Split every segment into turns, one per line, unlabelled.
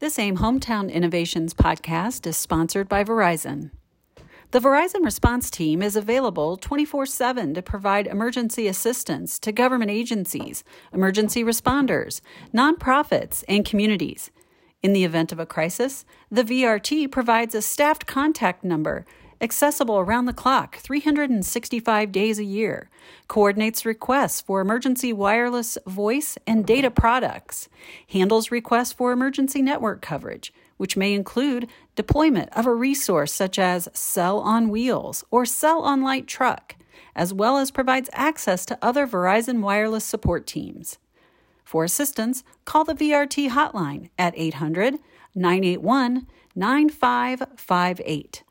This AIM Hometown Innovations podcast is sponsored by Verizon. The Verizon Response Team is available 24 7 to provide emergency assistance to government agencies, emergency responders, nonprofits, and communities. In the event of a crisis, the VRT provides a staffed contact number accessible around the clock 365 days a year, coordinates requests for emergency wireless voice and data products, handles requests for emergency network coverage, which may include deployment of a resource such as Cell on Wheels or Cell on Light Truck, as well as provides access to other Verizon wireless support teams. For assistance, call the VRT hotline at 800 981 9558.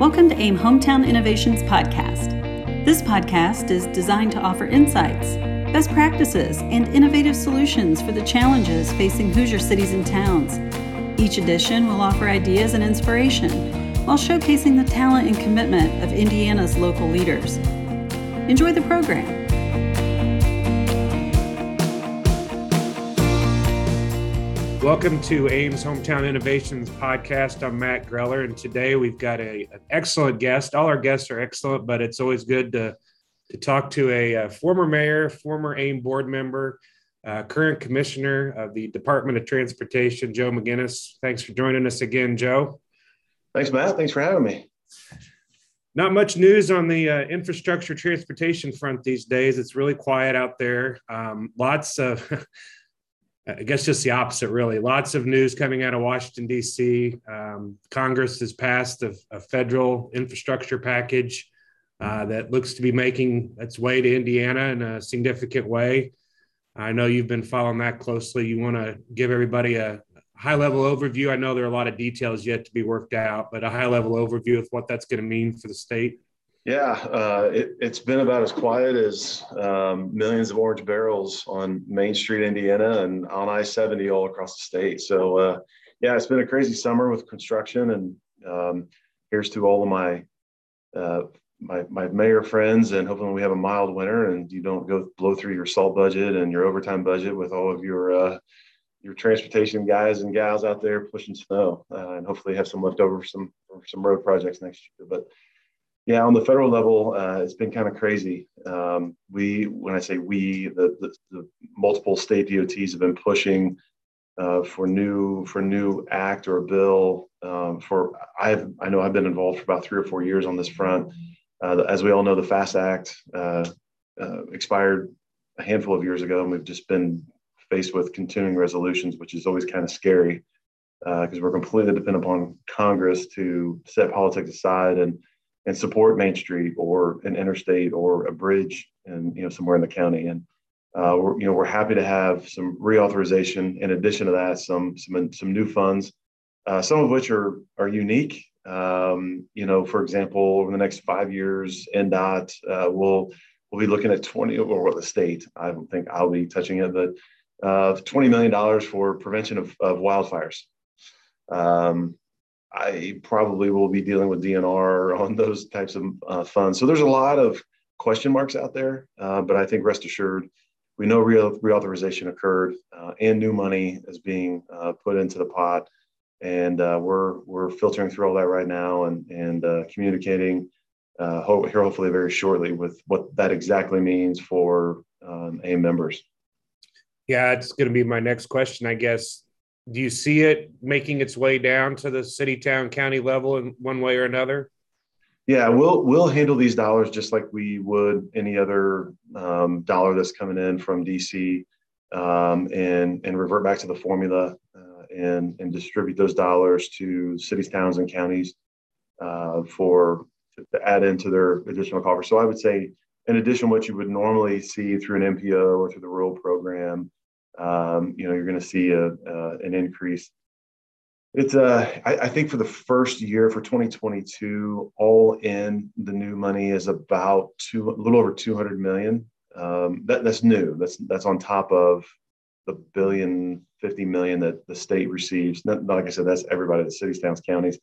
Welcome to AIM Hometown Innovations Podcast. This podcast is designed to offer insights, best practices, and innovative solutions for the challenges facing Hoosier cities and towns. Each edition will offer ideas and inspiration while showcasing the talent and commitment of Indiana's local leaders. Enjoy the program.
Welcome to AIM's Hometown Innovations podcast. I'm Matt Greller, and today we've got a, an excellent guest. All our guests are excellent, but it's always good to, to talk to a, a former mayor, former AIM board member, uh, current commissioner of the Department of Transportation, Joe McGuinness. Thanks for joining us again, Joe.
Thanks, Matt. Thanks for having me.
Not much news on the uh, infrastructure transportation front these days. It's really quiet out there. Um, lots of I guess just the opposite, really. Lots of news coming out of Washington, D.C. Um, Congress has passed a, a federal infrastructure package uh, that looks to be making its way to Indiana in a significant way. I know you've been following that closely. You want to give everybody a high level overview. I know there are a lot of details yet to be worked out, but a high level overview of what that's going to mean for the state.
Yeah, uh, it, has been about as quiet as um, millions of orange barrels on Main Street, Indiana, and on I 70 all across the state. So, uh, yeah, it's been a crazy summer with construction. And um, here's to all of my, uh, my, my mayor friends, and hopefully we have a mild winter and you don't go blow through your salt budget and your overtime budget with all of your uh, your transportation guys and gals out there pushing snow, uh, and hopefully have some left over for some for some road projects next year. But yeah, on the federal level, uh, it's been kind of crazy. Um, we, when I say we, the, the, the, multiple state DOTs have been pushing uh, for new for new act or a bill. Um, for I've I know I've been involved for about three or four years on this front. Uh, as we all know, the FAST Act uh, uh, expired a handful of years ago, and we've just been faced with continuing resolutions, which is always kind of scary because uh, we're completely dependent upon Congress to set politics aside and and support Main Street or an interstate or a bridge and you know somewhere in the county. And uh, we're you know we're happy to have some reauthorization. In addition to that, some some some new funds, uh, some of which are are unique. Um, you know, for example, over the next five years, INDOT uh, will we'll be looking at 20 or the state. I don't think I'll be touching it, but uh, 20 million dollars for prevention of, of wildfires. Um, I probably will be dealing with DNR on those types of uh, funds. So there's a lot of question marks out there, uh, but I think rest assured, we know real reauthorization occurred uh, and new money is being uh, put into the pot, and uh, we're we're filtering through all that right now and and uh, communicating ho- here hopefully very shortly with what that exactly means for um, AIM members.
Yeah, it's going to be my next question, I guess do you see it making its way down to the city, town, county level in one way or another?
Yeah, we'll we'll handle these dollars just like we would any other um, dollar that's coming in from DC, um, and and revert back to the formula uh, and and distribute those dollars to cities, towns, and counties uh, for to add into their additional coffers. So I would say, in addition, what you would normally see through an MPO or through the rural program, um, you know, you're going to see a, uh, an increase. It's uh, I, think for the first year for 2022, all in the new money is about two, a little over 200 million. Um, that, that's new. That's that's on top of the billion 50 million that the state receives. Not, like I said, that's everybody, the cities, towns, counties.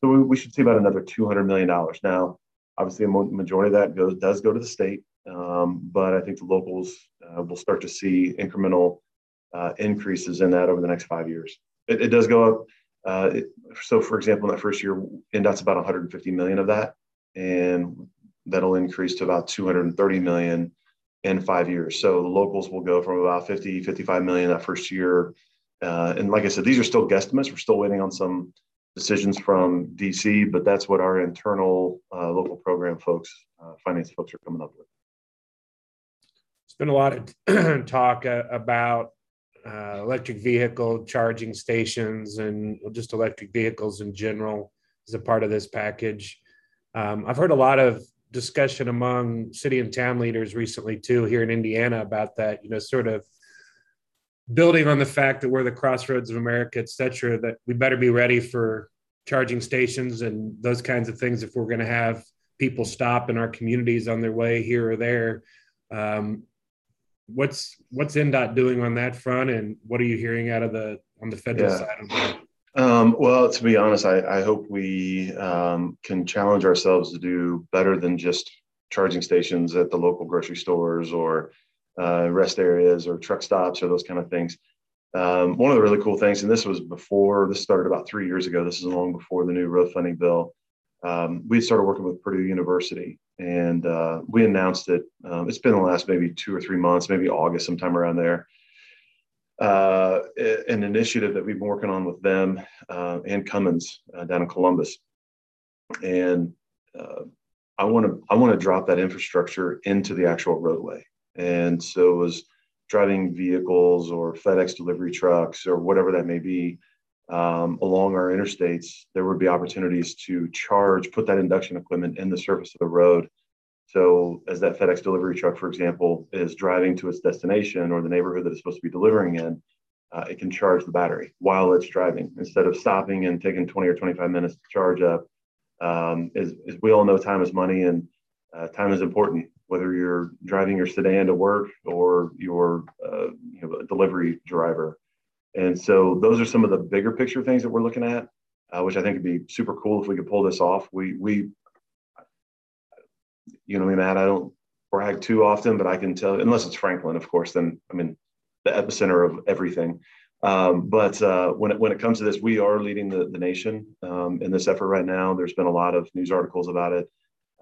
So we, we should see about another 200 million dollars. Now, obviously, a majority of that goes does go to the state. um, but I think the locals uh, will start to see incremental uh, increases in that over the next five years. It, it does go up. Uh, it, so, for example, in that first year, INDOT's about 150 million of that, and that'll increase to about 230 million in five years. So the locals will go from about 50, 55 million that first year. Uh, and like I said, these are still guesstimates. We're still waiting on some decisions from DC, but that's what our internal uh, local program folks, uh, finance folks are coming up with.
It's been a lot of talk about uh, electric vehicle charging stations and just electric vehicles in general as a part of this package. Um, I've heard a lot of discussion among city and town leaders recently too here in Indiana about that. You know, sort of building on the fact that we're the crossroads of America, et cetera, that we better be ready for charging stations and those kinds of things if we're going to have people stop in our communities on their way here or there. Um, what's what's INDOT doing on that front, and what are you hearing out of the on the federal yeah. side of that?
Um, well, to be honest, I, I hope we um, can challenge ourselves to do better than just charging stations at the local grocery stores or uh, rest areas or truck stops or those kind of things. Um, one of the really cool things, and this was before this started about three years ago. This is long before the new road funding bill. Um, we started working with Purdue University, and uh, we announced it. Um, it's been the last maybe two or three months, maybe August, sometime around there uh, an initiative that we've been working on with them uh, and Cummins uh, down in Columbus. And uh, I want to I want to drop that infrastructure into the actual roadway. And so it was driving vehicles or FedEx delivery trucks or whatever that may be um, along our interstates, there would be opportunities to charge, put that induction equipment in the surface of the road so, as that FedEx delivery truck, for example, is driving to its destination or the neighborhood that it's supposed to be delivering in, uh, it can charge the battery while it's driving instead of stopping and taking 20 or 25 minutes to charge up. Um, we all know, time is money and uh, time is important, whether you're driving your sedan to work or you're uh, you know, a delivery driver. And so, those are some of the bigger picture things that we're looking at, uh, which I think would be super cool if we could pull this off. We, we you know, I mean, Matt, I don't brag too often, but I can tell, unless it's Franklin, of course, then I mean, the epicenter of everything. Um, but uh, when it when it comes to this, we are leading the the nation um, in this effort right now. There's been a lot of news articles about it.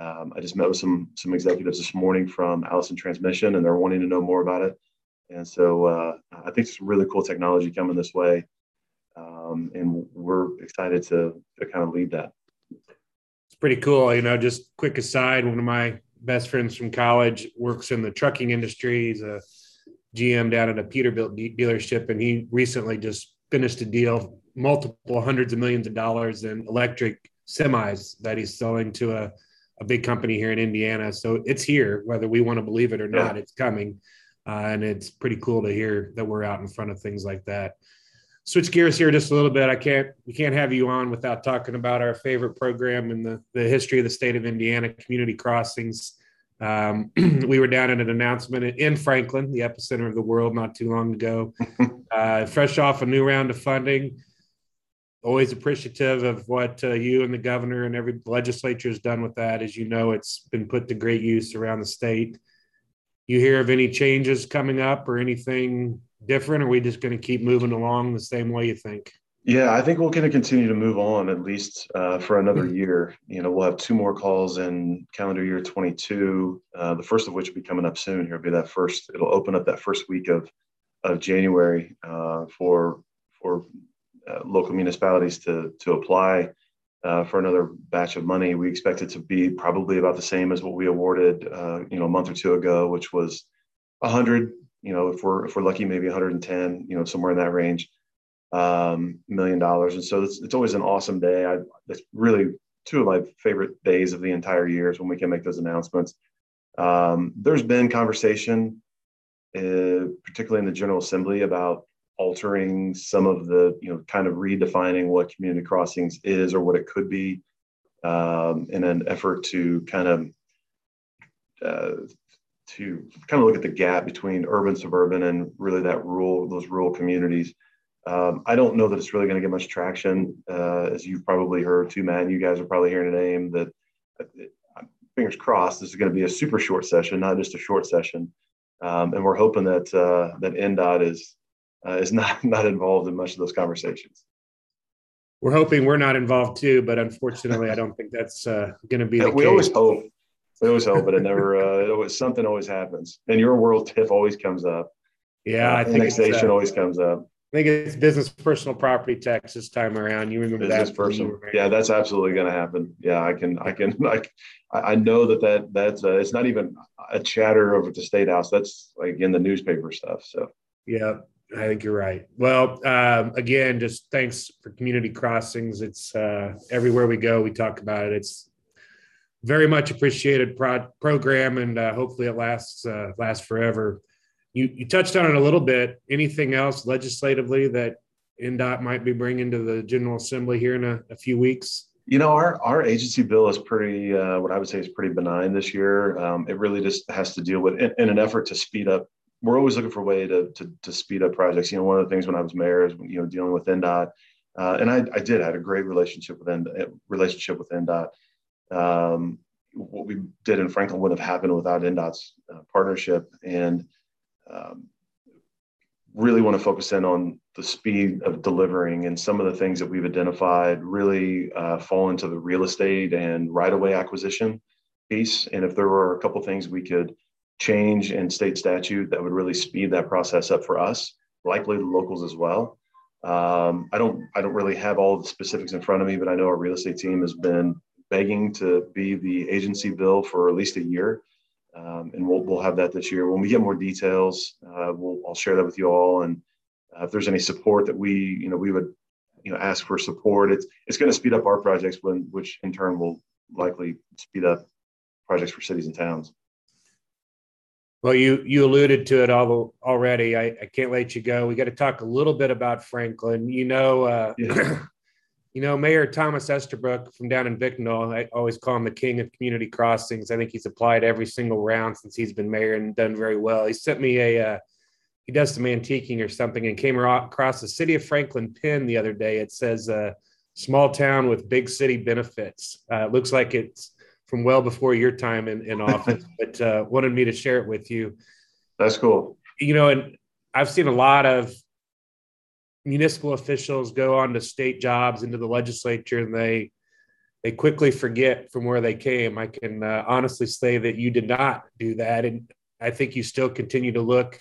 Um, I just met with some some executives this morning from Allison Transmission, and they're wanting to know more about it. And so uh, I think it's really cool technology coming this way, um, and we're excited to to kind of lead that It's
pretty cool. You know, just quick aside, one of my best friends from college works in the trucking industry. He's a GM down at a Peterbilt de- dealership, and he recently just finished a deal, multiple hundreds of millions of dollars in electric semis that he's selling to a, a big company here in Indiana. So it's here, whether we want to believe it or not, yeah. it's coming. Uh, and it's pretty cool to hear that we're out in front of things like that switch gears here just a little bit. I can't we can't have you on without talking about our favorite program in the, the history of the state of Indiana, Community Crossings. Um, we were down at an announcement in Franklin, the epicenter of the world, not too long ago. Uh, fresh off a new round of funding. Always appreciative of what uh, you and the governor and every legislature has done with that. As you know, it's been put to great use around the state. You hear of any changes coming up or anything different? Or are we just going to keep moving along the same way you think?
Yeah, I think we're going to continue to move on at least uh, for another hmm. year. You know, we'll have two more calls in calendar year 22. Uh, the first of which will be coming up soon. Here will be that first. It'll open up that first week of of January uh, for for uh, local municipalities to to apply uh, for another batch of money. We expect it to be probably about the same as what we awarded, uh, you know, a month or two ago, which was 100 you know, if we're if we're lucky, maybe 110, you know, somewhere in that range, um, million dollars. And so it's, it's always an awesome day. I, it's really two of my favorite days of the entire year is when we can make those announcements. Um, there's been conversation, uh, particularly in the General Assembly, about altering some of the, you know, kind of redefining what community crossings is or what it could be um, in an effort to kind of uh, to kind of look at the gap between urban, suburban, and really that rural, those rural communities. Um, I don't know that it's really going to get much traction, uh, as you've probably heard too, Matt. You guys are probably hearing a name that fingers crossed, this is going to be a super short session, not just a short session. Um, and we're hoping that uh, that INDOT is uh, is not not involved in much of those conversations.
We're hoping we're not involved too, but unfortunately, I don't think that's uh, going to be.
we
case.
always hope. We always hope, but it never. Uh, it always, something always happens. In your world, TIF always comes up.
Yeah, I
uh,
think
annexation always comes up.
I think it's business personal property tax this time around. You remember
business
that?
Personal. Yeah, that's absolutely going to happen. Yeah, I can, I can, like, I know that that that's uh, it's not even a chatter over at the state house. That's like in the newspaper stuff. So
yeah, I think you're right. Well, um, again, just thanks for community crossings. It's uh, everywhere we go, we talk about it. It's very much appreciated pro- program, and uh, hopefully it lasts uh, lasts forever. You, you touched on it a little bit. Anything else legislatively that INDOT might be bringing to the General Assembly here in a, a few weeks?
You know, our, our agency bill is pretty, uh, what I would say is pretty benign this year. Um, it really just has to deal with, in, in, an effort to speed up, we're always looking for a way to, to, to, speed up projects. You know, one of the things when I was mayor is, you know, dealing with INDOT, uh, and I, I did, I had a great relationship with INDOT, relationship with INDOT. Um, what we did in Franklin wouldn't have happened without INDOT's uh, partnership. And um, really want to focus in on the speed of delivering and some of the things that we've identified really uh, fall into the real estate and right of way acquisition piece. And if there were a couple things we could change in state statute that would really speed that process up for us, likely the locals as well. Um, I don't I don't really have all the specifics in front of me, but I know our real estate team has been begging to be the agency bill for at least a year. Um, and we'll, we'll have that this year. When we get more details, uh, we'll, I'll share that with you all. And uh, if there's any support that we, you know, we would, you know, ask for support. It's it's going to speed up our projects, when which in turn will likely speed up projects for cities and towns.
Well, you you alluded to it all already. I, I can't let you go. We got to talk a little bit about Franklin. You know, uh, yeah. You know, Mayor Thomas Estabrook from down in Bicknell, I always call him the king of community crossings. I think he's applied every single round since he's been mayor and done very well. He sent me a, uh, he does some antiquing or something and came across the city of Franklin pin the other day. It says, uh, small town with big city benefits. Uh, it looks like it's from well before your time in, in office, but uh, wanted me to share it with you.
That's cool.
You know, and I've seen a lot of municipal officials go on to state jobs into the legislature and they they quickly forget from where they came. I can uh, honestly say that you did not do that, and I think you still continue to look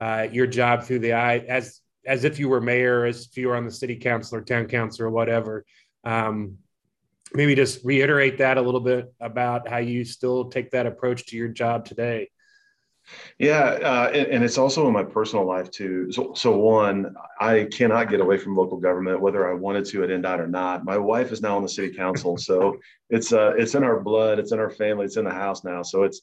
uh, your job through the eye as as if you were mayor, as if you were on the city council or town council or whatever. Um, maybe just reiterate that a little bit about how you still take that approach to your job today.
Yeah, uh, and, and, it's also in my personal life too. So, so one, I cannot get away from local government, whether I wanted to at INDOT or not. My wife is now on the city council, so it's uh, it's in our blood, it's in our family, it's in the house now. So it's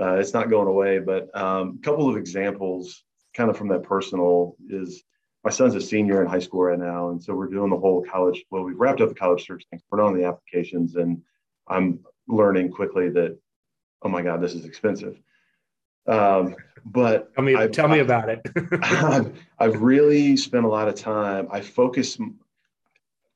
uh, it's not going away. But um, a couple of examples, kind of from that personal, is my son's a senior in high school right now, and so we're doing the whole college. Well, we've wrapped up the college search thing. We're on the applications, and I'm learning quickly that, oh my God, this is expensive um, but
tell me, I've, tell me about it.
I've, I've, really spent a lot of time. I focus, of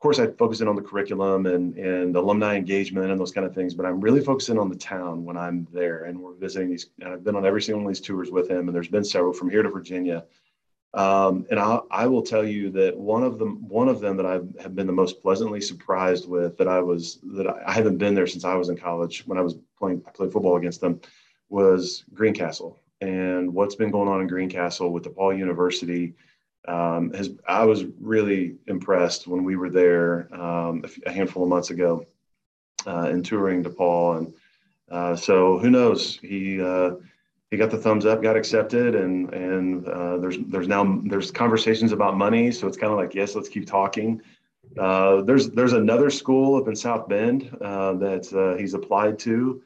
course, I focus in on the curriculum and, and alumni engagement and those kind of things, but I'm really focusing on the town when I'm there and we're visiting these. And I've been on every single one of these tours with him, and there's been several from here to Virginia. Um, and I, I will tell you that one of them, one of them that I have been the most pleasantly surprised with, that I was that I, I haven't been there since I was in college when I was playing, I played football against them was Greencastle and what's been going on in Greencastle with DePauw University. Um, has I was really impressed when we were there um, a, handful of months ago uh, in touring DePauw, and uh, so who knows? He uh, he got the thumbs up, got accepted, and and uh, there's there's now there's conversations about money, so it's kind of like yes, let's keep talking. Uh, there's there's another school up in South Bend uh, that he's applied to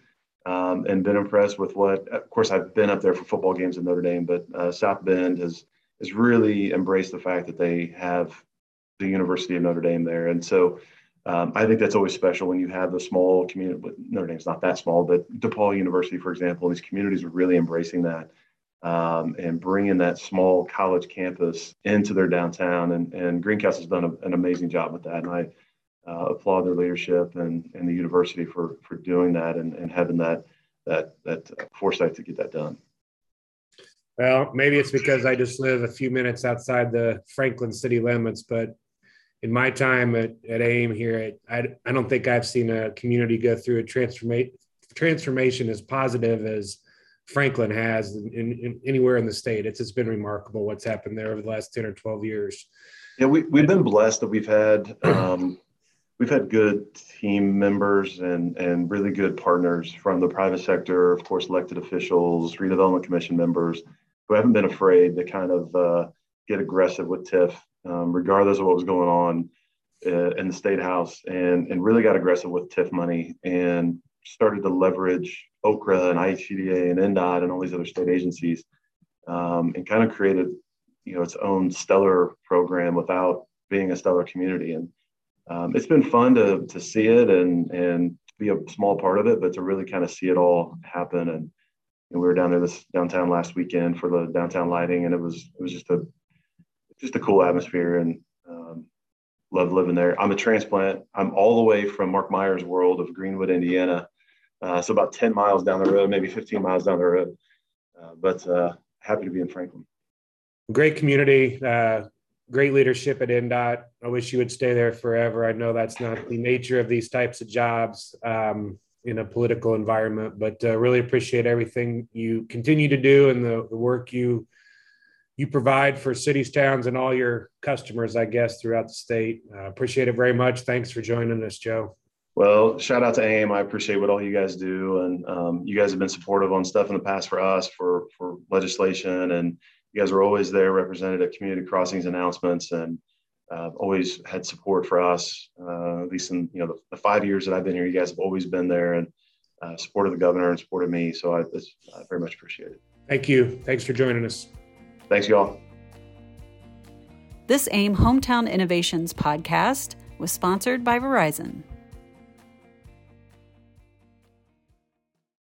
um, and been impressed with what. Of course, I've been up there for football games in Notre Dame, but uh, South Bend has has really embraced the fact that they have the University of Notre Dame there, and so. Um, I think that's always special when you have the small community. But Notre Dame's not that small, but DePauw University, for example, these communities are really embracing that um, and bringing that small college campus into their downtown. And, and Greencastle's done a, an amazing job with that. And I, uh, applaud their leadership and, and the university for for doing that and, and having that that that foresight to get that done.
Well, maybe it's because I just live a few minutes outside the Franklin city limits, but in my time at, at AIM here, I, I don't think I've seen a community go through a transformation transformation as positive as Franklin has in, in, anywhere in the state. It's it's been remarkable what's happened there over the last ten or twelve years.
Yeah, we we've been blessed that we've had um, we've had good team members and and really good partners from the private sector, of course, elected officials, redevelopment commission members who haven't been afraid to kind of uh, get aggressive with TIF, um, regardless of what was going on uh, in the state house, and and really got aggressive with TIF money and started to leverage OCRA and IHCDA and INDOT and all these other state agencies, um, and kind of created you know its own stellar program without being a stellar community and um, it's been fun to to see it and and be a small part of it, but to really kind of see it all happen. And, and we were down there this downtown last weekend for the downtown lighting, and it was it was just a just a cool atmosphere and um, love living there. I'm a transplant. I'm all the way from Mark Myers' world of Greenwood, Indiana. Uh, so about 10 miles down the road, maybe 15 miles down the road. Uh, but uh, happy to be in Franklin.
Great community. Uh, great leadership at INDOT. I wish you would stay there forever. I know that's not the nature of these types of jobs um, in a political environment, but uh, really appreciate everything you continue to do and the, the, work you you provide for cities, towns, and all your customers. I guess throughout the state. Uh, appreciate it very much. Thanks for joining us, Joe.
Well, shout out to AIM. I appreciate what all you guys do, and um, you guys have been supportive on stuff in the past for us for for legislation and you guys were always there, represented at community crossings announcements, and uh, always had support for us. Uh, at least in you know the, the, five years that I've been here, you guys have always been there and uh, supported the governor and supported me. So I, I very much appreciate it.
Thank you. Thanks for joining us.
Thanks, y'all.
This AIM Hometown Innovations podcast was sponsored by Verizon.